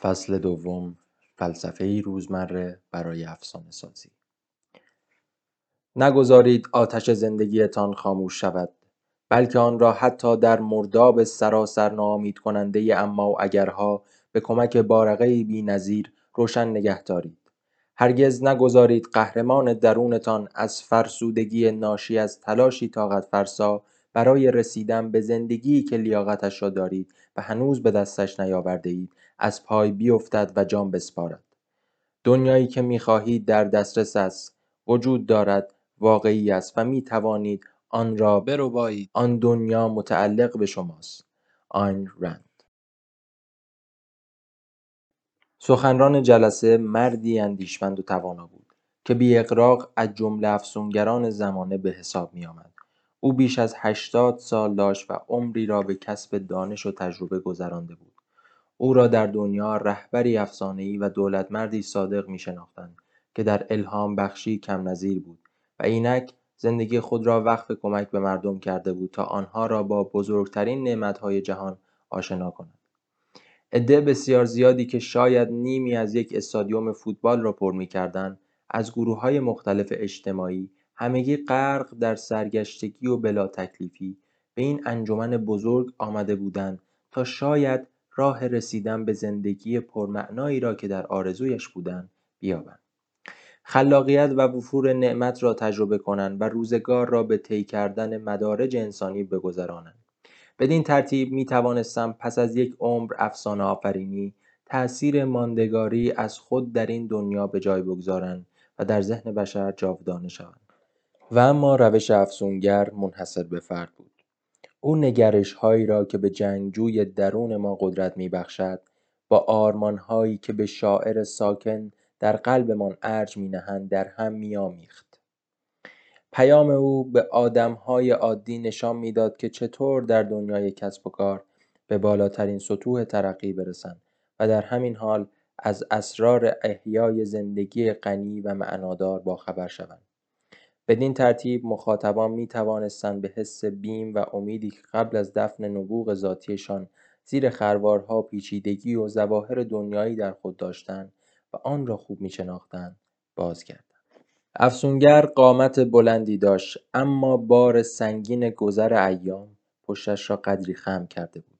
فصل دوم فلسفه روزمره برای افسانه سازی نگذارید آتش زندگیتان خاموش شود بلکه آن را حتی در مرداب سراسر ناامید کننده اما و اگرها به کمک بارقه بی نظیر روشن نگه دارید. هرگز نگذارید قهرمان درونتان از فرسودگی ناشی از تلاشی طاقت فرسا برای رسیدن به زندگی که لیاقتش را دارید و هنوز به دستش نیاورده اید از پای بیفتد و جان بسپارد دنیایی که می‌خواهید در دسترس است وجود دارد واقعی است و می توانید آن را بربایید آن دنیا متعلق به شماست آین رند سخنران جلسه مردی اندیشمند و توانا بود که بی اقراق از جمله افسونگران زمانه به حساب می آمد. او بیش از هشتاد سال داشت و عمری را به کسب دانش و تجربه گذرانده بود. او را در دنیا رهبری افسانه‌ای و دولتمردی صادق می شناختند که در الهام بخشی کم نظیر بود و اینک زندگی خود را وقف کمک به مردم کرده بود تا آنها را با بزرگترین نعمتهای جهان آشنا کند. عده بسیار زیادی که شاید نیمی از یک استادیوم فوتبال را پر می‌کردند از گروه های مختلف اجتماعی همگی غرق در سرگشتگی و بلا تکلیفی به این انجمن بزرگ آمده بودند تا شاید راه رسیدن به زندگی پرمعنایی را که در آرزویش بودند بیابند. خلاقیت و وفور نعمت را تجربه کنند و روزگار را به طی کردن مدارج انسانی بگذرانند. بدین ترتیب می توانستم پس از یک عمر افسانه آفرینی تأثیر ماندگاری از خود در این دنیا به جای بگذارند و در ذهن بشر جاودانه شوند. و اما روش افسونگر منحصر به فرد بود. او نگرش هایی را که به جنگجوی درون ما قدرت می بخشد با آرمان هایی که به شاعر ساکن در قلبمان ارج می نهند در هم می آمیخت. پیام او به آدم های عادی نشان می‌داد که چطور در دنیای کسب و کار به بالاترین سطوح ترقی برسند و در همین حال از اسرار احیای زندگی غنی و معنادار باخبر شوند. بدین ترتیب مخاطبان می توانستند به حس بیم و امیدی که قبل از دفن نبوغ ذاتیشان زیر خروارها پیچیدگی و ظواهر دنیایی در خود داشتند و آن را خوب می شناختند بازگردند. افسونگر قامت بلندی داشت اما بار سنگین گذر ایام پشتش را قدری خم کرده بود.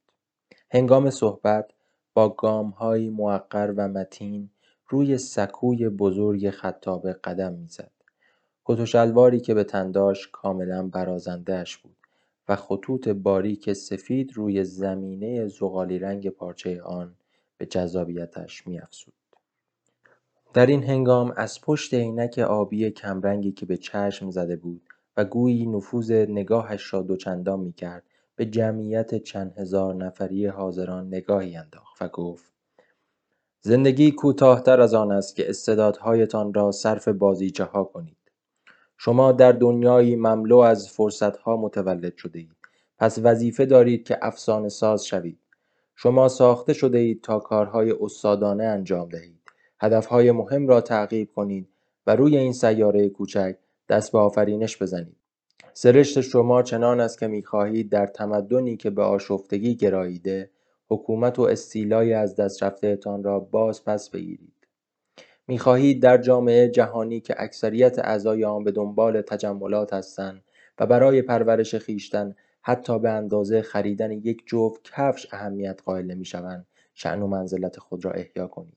هنگام صحبت با گامهایی موقر و متین روی سکوی بزرگ خطابه قدم می‌زد. کت و شلواری که به تن داشت کاملا برازندهاش بود و خطوط باریک سفید روی زمینه زغالی رنگ پارچه آن به جذابیتش میافزود. در این هنگام از پشت عینک آبی کمرنگی که به چشم زده بود و گویی نفوذ نگاهش را دوچندان می‌کرد به جمعیت چند هزار نفری حاضران نگاهی انداخت و گفت زندگی کوتاهتر از آن است که استعدادهایتان را صرف بازیچه ها کنید شما در دنیایی مملو از فرصتها متولد شده اید پس وظیفه دارید که افسانه ساز شوید. شما ساخته شده اید تا کارهای استادانه انجام دهید. هدفهای مهم را تعقیب کنید و روی این سیاره کوچک دست به آفرینش بزنید. سرشت شما چنان است که می‌خواهید در تمدنی که به آشفتگی گراییده حکومت و استیلای از دست رفتهتان را باز پس بگیرید. می‌خواهید در جامعه جهانی که اکثریت اعضای آن به دنبال تجملات هستند و برای پرورش خیشتن حتی به اندازه خریدن یک جفت کفش اهمیت قائل نمی‌شوند شأن و منزلت خود را احیا کنید.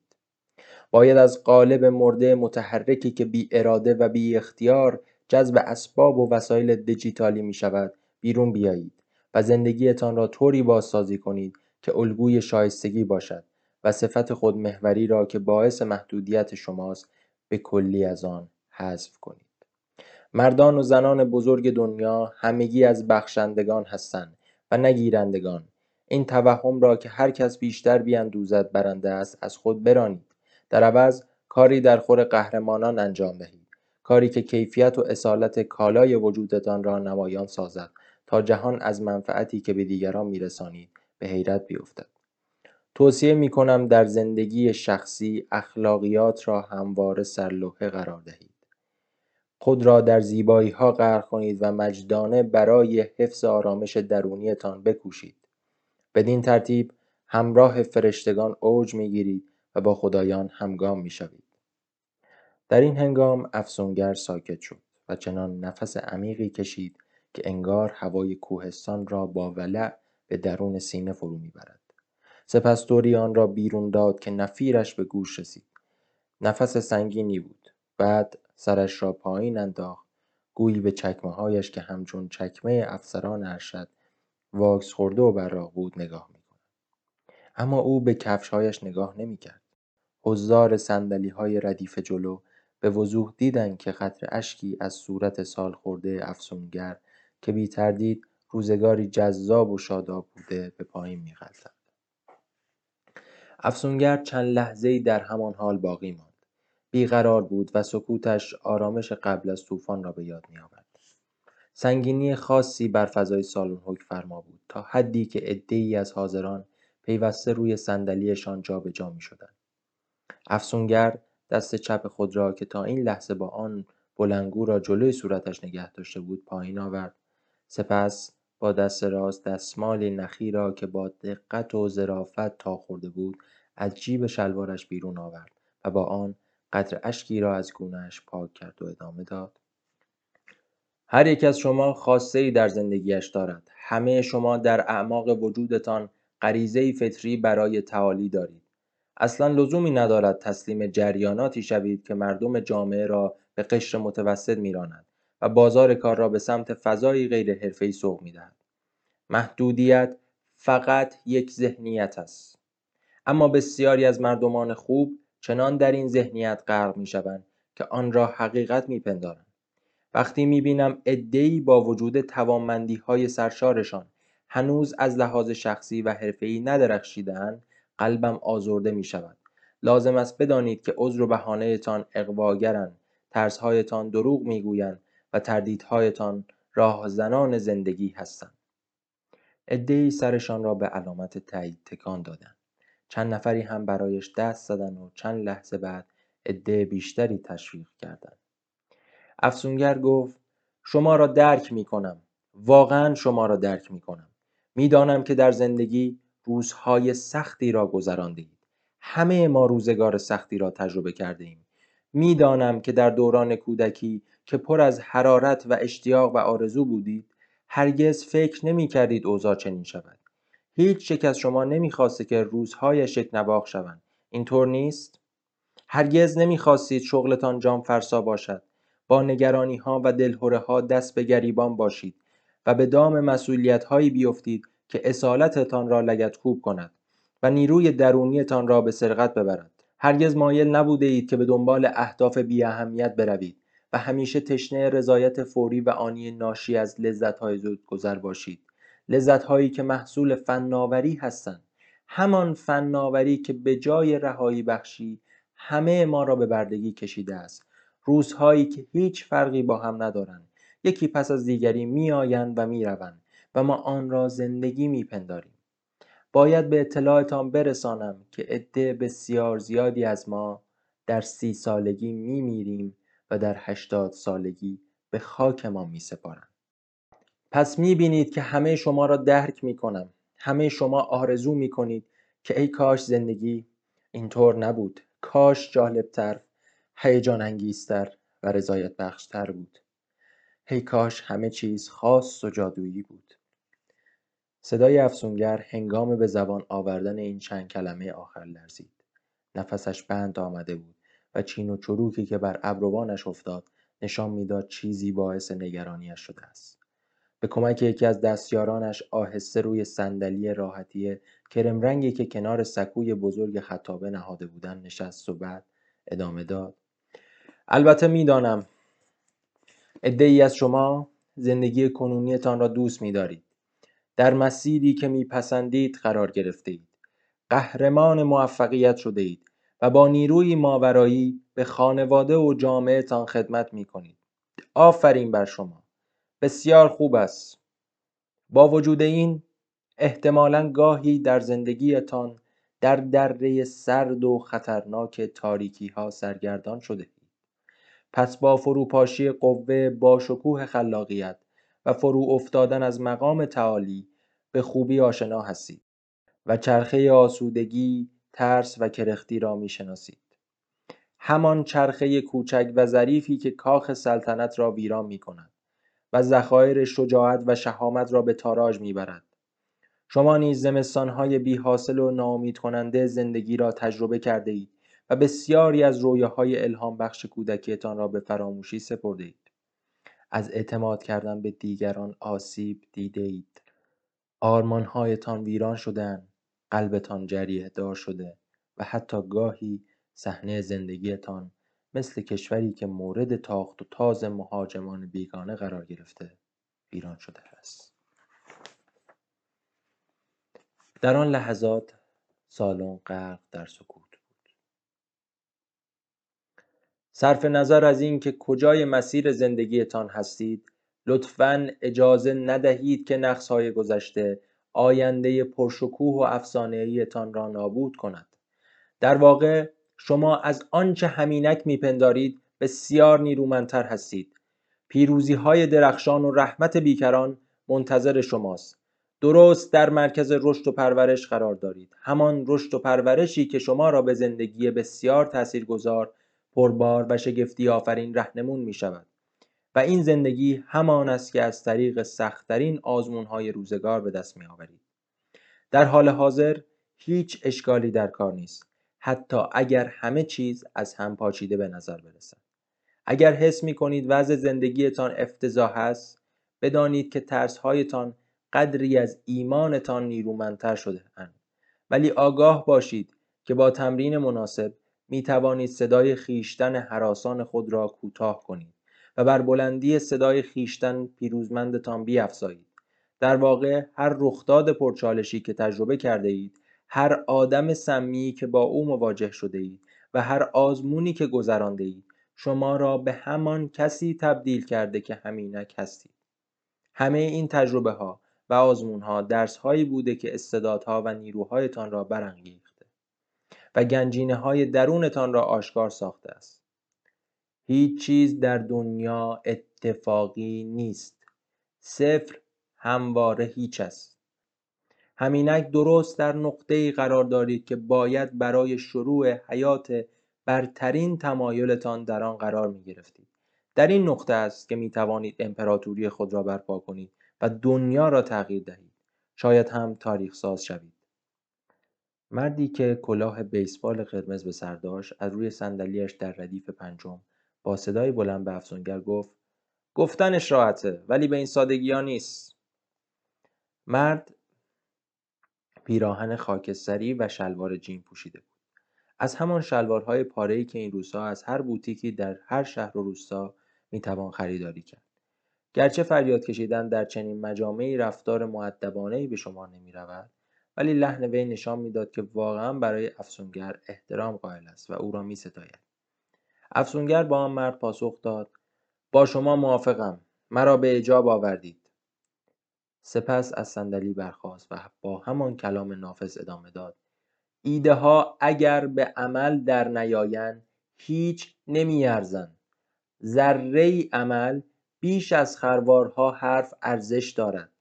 باید از قالب مرده متحرکی که بی اراده و بی اختیار جذب اسباب و وسایل دیجیتالی می شود بیرون بیایید و زندگیتان را طوری بازسازی کنید که الگوی شایستگی باشد. و صفت خودمحوری را که باعث محدودیت شماست به کلی از آن حذف کنید. مردان و زنان بزرگ دنیا همگی از بخشندگان هستند و نگیرندگان این توهم را که هر کس بیشتر بیاندوزد برنده است از خود برانید. در عوض کاری در خور قهرمانان انجام دهید. کاری که کیفیت و اصالت کالای وجودتان را نمایان سازد تا جهان از منفعتی که به دیگران میرسانید به حیرت بیفتد. توصیه می کنم در زندگی شخصی اخلاقیات را همواره سرلوحه قرار دهید. خود را در زیبایی ها غرق کنید و مجدانه برای حفظ آرامش درونیتان بکوشید. بدین ترتیب همراه فرشتگان اوج می گیرید و با خدایان همگام می‌شوید در این هنگام افسونگر ساکت شد و چنان نفس عمیقی کشید که انگار هوای کوهستان را با ولع به درون سینه فرو می‌برد سپس دوری آن را بیرون داد که نفیرش به گوش رسید. نفس سنگینی بود. بعد سرش را پایین انداخت. گویی به چکمه هایش که همچون چکمه افسران ارشد واکس خورده و براق بود نگاه می‌کند. اما او به کفشهایش نگاه نمی‌کرد. حضار سندلی های ردیف جلو به وضوح دیدند که قطر اشکی از صورت سال خورده افسونگر که بی تردید روزگاری جذاب و شاداب بوده به پایین میغلطد افسونگر چند لحظه در همان حال باقی ماند. بیقرار بود و سکوتش آرامش قبل از طوفان را به یاد میآورد. سنگینی خاصی بر فضای سالن حکم فرما بود تا حدی که عدهای از حاضران پیوسته روی صندلیشان جابجا می‌شدند. افسونگر دست چپ خود را که تا این لحظه با آن بلندگو را جلوی صورتش نگه داشته بود پایین آورد. سپس با دست راست دستمالی نخی را که با دقت و ظرافت تا خورده بود از جیب شلوارش بیرون آورد و با آن قطر اشکی را از گونهش پاک کرد و ادامه داد. هر یک از شما خواسته ای در زندگیش دارد. همه شما در اعماق وجودتان غریزه فطری برای تعالی دارید. اصلا لزومی ندارد تسلیم جریاناتی شوید که مردم جامعه را به قشر متوسط میرانند و بازار کار را به سمت فضایی غیر حرفه‌ای سوق می‌دهد. محدودیت فقط یک ذهنیت است. اما بسیاری از مردمان خوب چنان در این ذهنیت غرق می‌شوند که آن را حقیقت میپندارند. وقتی می‌بینم عدهای با وجود توانمندیهای سرشارشان هنوز از لحاظ شخصی و حرفهای ندرخشیدهاند قلبم آزرده می‌شود. لازم است بدانید که عذر و بهانهتان اغواگرند ترسهایتان دروغ می‌گویند و تردیدهایتان راهزنان زندگی هستند. عدهای سرشان را به علامت تایید تکان دادند. چند نفری هم برایش دست زدند و چند لحظه بعد عده بیشتری تشویق کردند. افسونگر گفت شما را درک می کنم واقعا شما را درک می کنم می‌دانم که در زندگی روزهای سختی را گذرانده اید همه ما روزگار سختی را تجربه کرده ایم می‌دانم که در دوران کودکی که پر از حرارت و اشتیاق و آرزو بودید هرگز فکر نمی کردید اوضاع چنین شود. هیچ یک از شما نمی‌خواسته که روزهایش نواخ شوند. اینطور نیست؟ هرگز نمی‌خواستید شغلتان جام فرسا باشد. با نگرانی ها و دلهوره ها دست به گریبان باشید و به دام مسئولیت هایی بیفتید که اصالتتان را لگت کوب کند و نیروی درونیتان را به سرقت ببرد. هرگز مایل نبوده اید که به دنبال اهداف بی اهمیت بروید. و همیشه تشنه رضایت فوری و آنی ناشی از لذتهای زود گذر باشید. لذتهایی که محصول فناوری هستند. همان فناوری که به جای رهایی بخشی همه ما را به بردگی کشیده است. روزهایی که هیچ فرقی با هم ندارند. یکی پس از دیگری میآیند و می‌روند و ما آن را زندگی میپنداریم. باید به اطلاعتان برسانم که عده بسیار زیادی از ما در سی سالگی میمیریم و در هشتاد سالگی به خاک ما می سپارند. پس می بینید که همه شما را درک می کنم. همه شما آرزو می کنید که ای کاش زندگی اینطور نبود. کاش جالبتر، هیجان انگیزتر و رضایت بخشتر بود. ای کاش همه چیز خاص و جادویی بود. صدای افسونگر هنگام به زبان آوردن این چند کلمه آخر لرزید. نفسش بند آمده بود و چین و چروکی که بر ابروانش افتاد نشان می‌داد چیزی باعث نگرانیش شده است. به کمک یکی از دستیارانش آهسته روی صندلی راحتی کرم رنگی که کنار سکوی بزرگ خطابه نهاده بودن نشست و بعد ادامه داد. البته می‌دانم ای از شما زندگی کنونیتان را دوست می‌دارید. در مسیری که میپسندید قرار گرفته اید قهرمان موفقیت شده اید و با نیروی ماورایی به خانواده و جامعهتان خدمت می کنید. آفرین بر شما. بسیار خوب است. با وجود این احتمالا گاهی در زندگیتان در دره سرد و خطرناک تاریکی ها سرگردان شده اید. پس با فروپاشی قوه با شکوه خلاقیت و فرو افتادن از مقام تعالی به خوبی آشنا هستید و چرخه آسودگی ترس و کرختی را می‌شناسید همان چرخه کوچک و ظریفی که کاخ سلطنت را ویران می کند و ذخایر شجاعت و شهامت را به تاراج می‌برد شما نیز زمستانهای بی حاصل و ناامید کننده زندگی را تجربه کرده اید و بسیاری از رویاهای الهام بخش کودکیتان را به فراموشی سپرده اید. از اعتماد کردن به دیگران آسیب دیده اید. آرمانهایتان ویران شدن، قلبتان دار شده و حتی گاهی صحنه زندگیتان مثل کشوری که مورد تاخت و تاز مهاجمان بیگانه قرار گرفته ویران شده است. در آن لحظات سالن غرق در سکوت بود صرف نظر از اینکه کجای مسیر زندگیتان هستید لطفا اجازه ندهید که نقصهای گذشته آینده پرشکوه و افسانهایتان را نابود کند. در واقع شما از آنچه همینک میپندارید بسیار نیرومندتر هستید. پیروزی های درخشان و رحمت بیکران منتظر شماست. درست در مرکز رشد و پرورش قرار دارید. همان رشد و پرورشی که شما را به زندگی بسیار تاثیرگذار پربار و شگفتی آفرین رهنمون می شود و این زندگی همان است که از طریق سختترین آزمون های روزگار به دست می آورید. در حال حاضر هیچ اشکالی در کار نیست. حتی اگر همه چیز از هم پاچیده به نظر برسد. اگر حس می کنید وضع زندگیتان افتضاح است بدانید که ترسهایتان قدری از ایمانتان نیرومندتر شده اند. ولی آگاه باشید که با تمرین مناسب می توانید صدای خیشتن حراسان خود را کوتاه کنید. بر بلندی صدای خیشتن پیروزمندتان بیافزایید در واقع هر رخداد پرچالشی که تجربه کرده اید هر آدم سمی که با او مواجه شده اید و هر آزمونی که گذرانده اید شما را به همان کسی تبدیل کرده که همینک هستید. همه این تجربه ها و آزمون ها درس هایی بوده که استعدادها و نیروهایتان را برانگیخته و گنجینه های درونتان را آشکار ساخته است. هیچ چیز در دنیا اتفاقی نیست صفر همواره هیچ است همینک درست در نقطه ای قرار دارید که باید برای شروع حیات برترین تمایلتان در آن قرار می گرفتید. در این نقطه است که می توانید امپراتوری خود را برپا کنید و دنیا را تغییر دهید. شاید هم تاریخ ساز شوید. مردی که کلاه بیسبال قرمز به سر داشت از روی صندلیاش در ردیف پنجم با صدای بلند به افسونگر گفت گفتنش راحته ولی به این سادگی ها نیست. مرد پیراهن خاکستری و شلوار جین پوشیده بود. از همان شلوارهای پاره‌ای که این روزها از هر بوتیکی در هر شهر و روستا می‌توان خریداری کرد. گرچه فریاد کشیدن در چنین مجامعی رفتار معدبانهای به شما نمی‌رود ولی لحن وی نشان می‌داد که واقعا برای افسونگر احترام قائل است و او را میستاید. افسونگر با آن مرد پاسخ داد. با شما موافقم. مرا به اجاب آوردید. سپس از صندلی برخاست و با همان کلام نافذ ادامه داد. ایده ها اگر به عمل در نیایند هیچ نمیارزند. ذره عمل بیش از خروارها حرف ارزش دارد.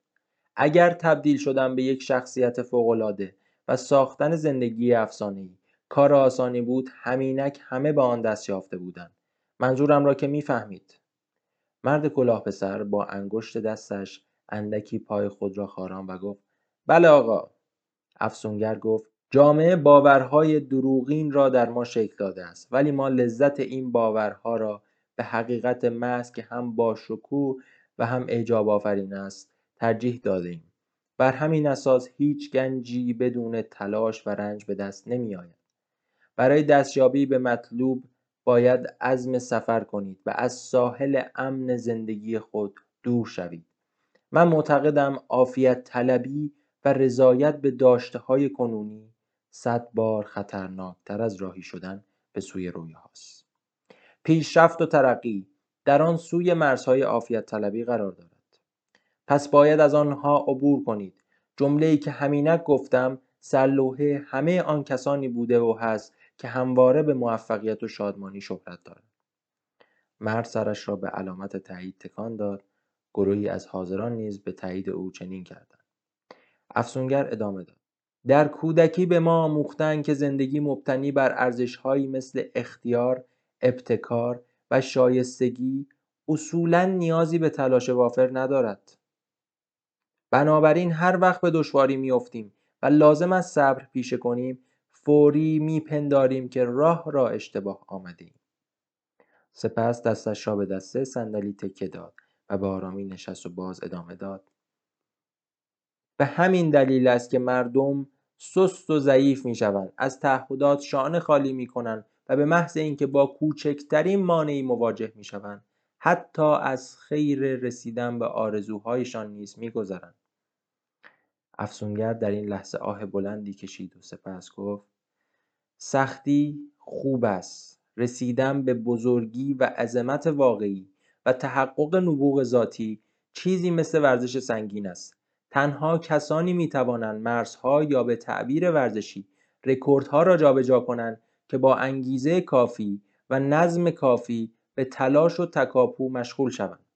اگر تبدیل شدن به یک شخصیت فوقالعاده و ساختن زندگی افسانه‌ای کار آسانی بود همینک همه به آن دست یافته بودند. منظورم را که می‌فهمید. مرد کلاه پسر با انگشت دستش اندکی پای خود را خاران و گفت بله آقا. افسونگر گفت جامعه باورهای دروغین را در ما شکل داده است ولی ما لذت این باورها را به حقیقت محض که هم با شکوه و هم اعجاب آفرین است ترجیح دادیم بر همین اساس هیچ گنجی بدون تلاش و رنج به دست نمی آید. برای دستیابی به مطلوب باید عزم سفر کنید و از ساحل امن زندگی خود دور شوید. من معتقدم عافیت طلبی و رضایت به داشته های کنونی صد بار خطرناکتر از راهی شدن به سوی رویاهاست پیشرفت و ترقی در آن سوی مرزهای عافیت طلبی قرار دارد. پس باید از آنها عبور کنید. جمله ای که همینک گفتم سرلوحه همه آن کسانی بوده و هست که همواره به موفقیت و شادمانی شهرت دارند مرد سرش را به علامت تایید تکان داد گروهی از حاضران نیز به تایید او چنین کردند افسونگر ادامه داد در کودکی به ما آموختند که زندگی مبتنی بر ارزشهایی مثل اختیار، ابتکار و شایستگی اصولا نیازی به تلاش وافر ندارد. بنابراین هر وقت به دشواری میافتیم و لازم است صبر پیشه کنیم فوری میپنداریم که راه را اشتباه آمدیم. سپس دستش را به دسته صندلی تکه داد و به آرامی نشست و باز ادامه داد. به همین دلیل است که مردم سست و ضعیف می‌شوند. از تعهدات شانه خالی می‌کنند و به محض اینکه با کوچکترین مانعی مواجه می‌شوند حتی از خیر رسیدن به آرزوهایشان نیز میگذرند. افسونگر در این لحظه آه بلندی کشید و سپس گفت سختی خوب است. رسیدن به بزرگی و عظمت واقعی و تحقق نبوغ ذاتی چیزی مثل ورزش سنگین است. تنها کسانی می توانند مرزها یا به تعبیر ورزشی رکوردها را جابجا کنند که با انگیزه کافی و نظم کافی به تلاش و تکاپو مشغول شوند.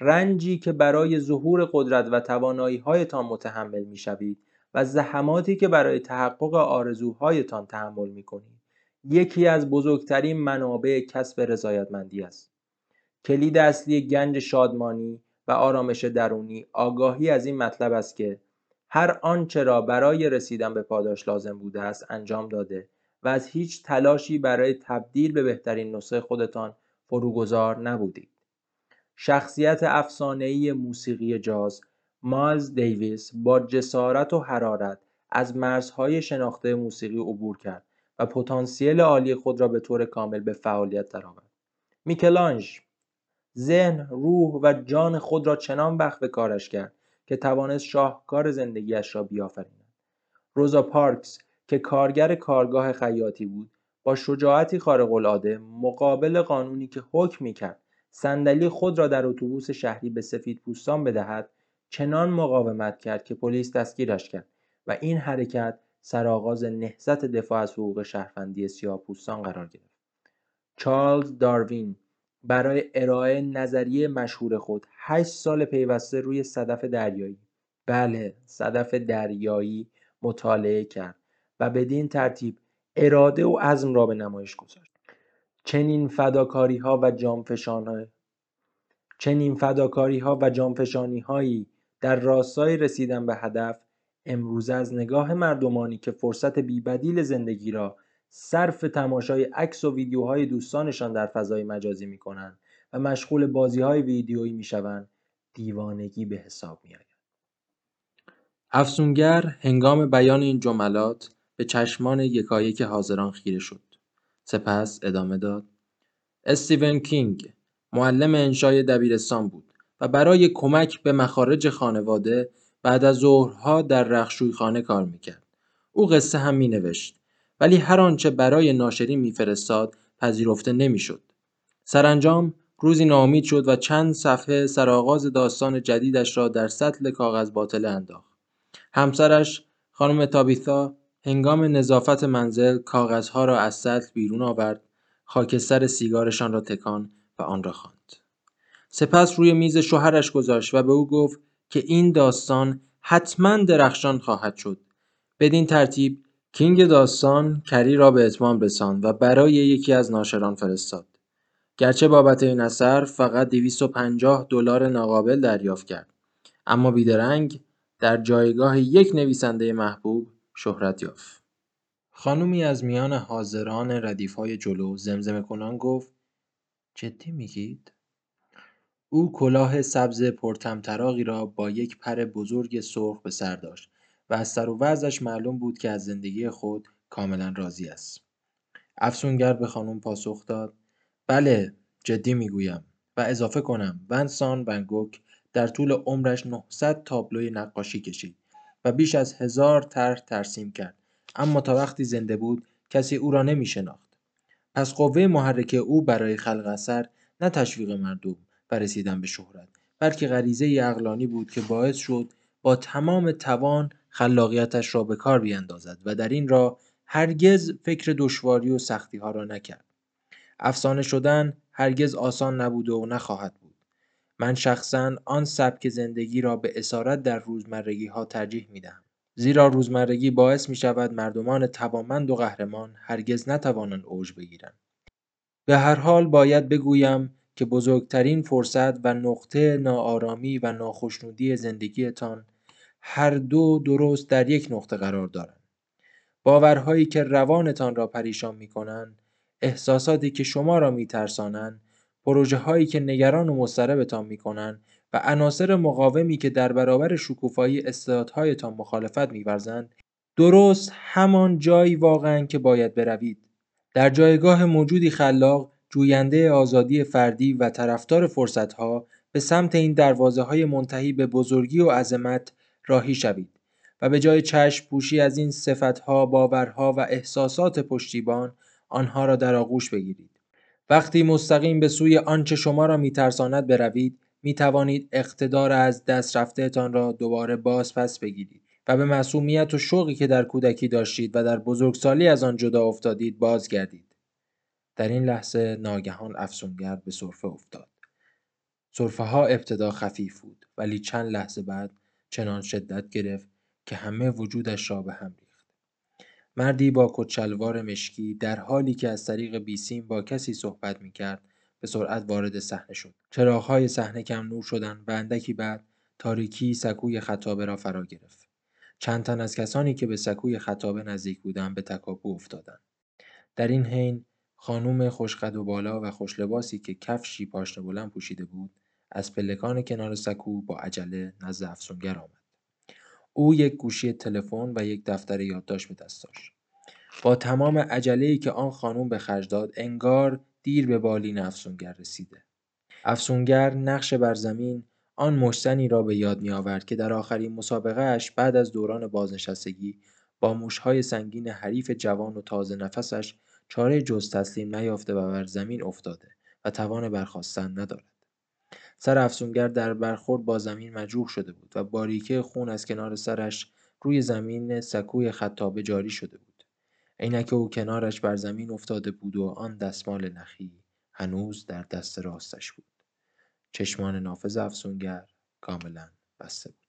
رنجی که برای ظهور قدرت و توانایی‌هایتان متحمل می‌شوید و زحماتی که برای تحقق آرزوهایتان تحمل می‌کنید یکی از بزرگترین منابع کسب رضایتمندی است. کلید اصلی گنج شادمانی و آرامش درونی آگاهی از این مطلب است که هر آنچه را برای رسیدن به پاداش لازم بوده است انجام داده و از هیچ تلاشی برای تبدیل به بهترین نسخه خودتان فروگذار نبودید. شخصیت افسانه‌ای موسیقی جاز مایلز دیویس با جسارت و حرارت از مرزهای شناخته موسیقی عبور کرد و پتانسیل عالی خود را به طور کامل به فعالیت درآورد. میکلانژ ذهن، روح و جان خود را چنان وقف به کارش کرد که توانست شاهکار زندگیش را بیافریند. روزا پارکس که کارگر کارگاه خیاطی بود با شجاعتی خارق‌العاده مقابل قانونی که حکم می‌کرد صندلی خود را در اتوبوس شهری به سفیدپوستان بدهد چنان مقاومت کرد که پلیس دستگیرش کرد و این حرکت سرآغاز نهضت دفاع از حقوق شهروندی سیاهپوستان قرار گرفت. چارلز داروین برای ارائه نظریه مشهور خود هشت سال پیوسته روی صدف دریایی. بله صدف دریایی مطالعه کرد و بدین ترتیب اراده و عزم را به نمایش گذاشت. چنین فداکاری‌ها و جانفشانی چنین فداکاری‌ها و جانفشانی‌هایی در راستای رسیدن به هدف امروزه از نگاه مردمانی که فرصت بیبدیل زندگی را صرف تماشای عکس و ویدیوهای دوستانشان در فضای مجازی می‌کنند و مشغول بازی‌های ویدیویی می‌شوند دیوانگی به حساب می‌آید. افسونگر هنگام بیان این جملات به چشمان یکایک حاضران خیره شد. سپس ادامه داد استیون کینگ معلم انشای دبیرستان بود و برای کمک به مخارج خانواده بعد از ظهرها در خانه کار می‌کرد. او قصه هم مینوشت ولی هر آنچه برای ناشرین میفرستاد پذیرفته نمی‌شد. سرانجام روزی ناامید شد و چند صفحه سرآغاز داستان جدیدش را در سطل کاغذ باطله انداخت. همسرش خانم تابیثا هنگام نظافت منزل کاغذها را از سطل بیرون آورد خاکستر سیگارشان را تکان و آن را خواند سپس روی میز شوهرش گذاشت و به او گفت که این داستان حتما درخشان خواهد شد بدین ترتیب کینگ داستان کری را به اتمام رساند و برای یکی از ناشران فرستاد گرچه بابت این اثر فقط 250 دلار ناقابل دریافت کرد اما بیدرنگ در جایگاه یک نویسنده محبوب شهرت یافت. خانومی از میان حاضران ردیفهای جلو زمزمه کنان گفت جدی میگید؟ او کلاه سبز پرتمطراقی را با یک پر بزرگ سرخ به سر داشت و از سر و وضعش معلوم بود که از زندگی خود کاملا راضی است. افسونگر به خانم پاسخ داد بله جدی می‌گویم و اضافه کنم ونسان ونگوک در طول عمرش 900 تابلوی نقاشی کشید و بیش از هزار طرح ترسیم کرد اما تا وقتی زنده بود کسی او را نمی شناخت. پس قوه محرک او برای خلق اثر نه تشویق مردم و رسیدن به شهرت بلکه غریزه اقلانی بود که باعث شد با تمام توان خلاقیتش را به کار بیاندازد و در این را هرگز فکر دشواری و سختی ها را نکرد. افسانه شدن هرگز آسان نبود و نخواهد بود. من شخصا آن سبک زندگی را به اسارت در روزمرگی ها ترجیح می دهم. زیرا روزمرگی باعث می شود مردمان توانمند و قهرمان هرگز نتوانند اوج بگیرند. به هر حال باید بگویم که بزرگترین فرصت و نقطه ناآرامی و ناخشنودی زندگیتان هر دو درست در یک نقطه قرار دارند. باورهایی که روانتان را پریشان می کنند، احساساتی که شما را می ترسانند، پروژه هایی که نگران و مضطربتان می کنند و عناصر مقاومی که در برابر شکوفایی استعدادهایتان مخالفت می‌ورزند، درست همان جایی واقعا که باید بروید. در جایگاه موجودی خلاق، جوینده آزادی فردی و طرفدار فرصتها به سمت این دروازه های منتهی به بزرگی و عظمت راهی شوید و به جای چشم پوشی از این صفتها، باورها و احساسات پشتیبان آنها را در آغوش بگیرید. وقتی مستقیم به سوی آنچه شما را میترساند بروید می توانید اقتدار از دست رفتهتان را دوباره باز پس بگیرید و به معصومیت و شوقی که در کودکی داشتید و در بزرگسالی از آن جدا افتادید بازگردید. در این لحظه ناگهان افسونگر به صرفه افتاد. صرفه ها ابتدا خفیف بود ولی چند لحظه بعد چنان شدت گرفت که همه وجودش را به هم ریخت. مردی با کچلوار مشکی در حالی که از طریق بیسیم با کسی صحبت می کرد به سرعت وارد صحنه شد. چراغهای صحنه کم نور شدند و اندکی بعد تاریکی سکوی خطابه را فرا گرفت. چند تن از کسانی که به سکوی خطابه نزدیک بودند به تکاپو افتادند. در این حین خانوم خوشقد و بالا و خوشلباسی که کفشی پاشنه بلند پوشیده بود از پلکان کنار سکو با عجله نزد افسونگر آمد. او یک گوشی تلفن و یک دفتر یادداشت به داشت. با تمام عجله‌ای که آن خانم به خرج داد انگار دیر به بالین افسونگر رسیده. افسونگر نقش بر زمین آن مشتنی را به یاد می آورد که در آخرین مسابقهش بعد از دوران بازنشستگی با موشهای سنگین حریف جوان و تازه نفسش چاره جز تسلیم نیافته و بر زمین افتاده و توان برخواستن ندارد. سر افسونگر در برخورد با زمین مجروح شده بود و باریکه خون از کنار سرش روی زمین سکوی خطابه جاری شده بود. عینک او کنارش بر زمین افتاده بود و آن دستمال نخی هنوز در دست راستش بود. چشمان نافذ افسونگر کاملا بسته بود.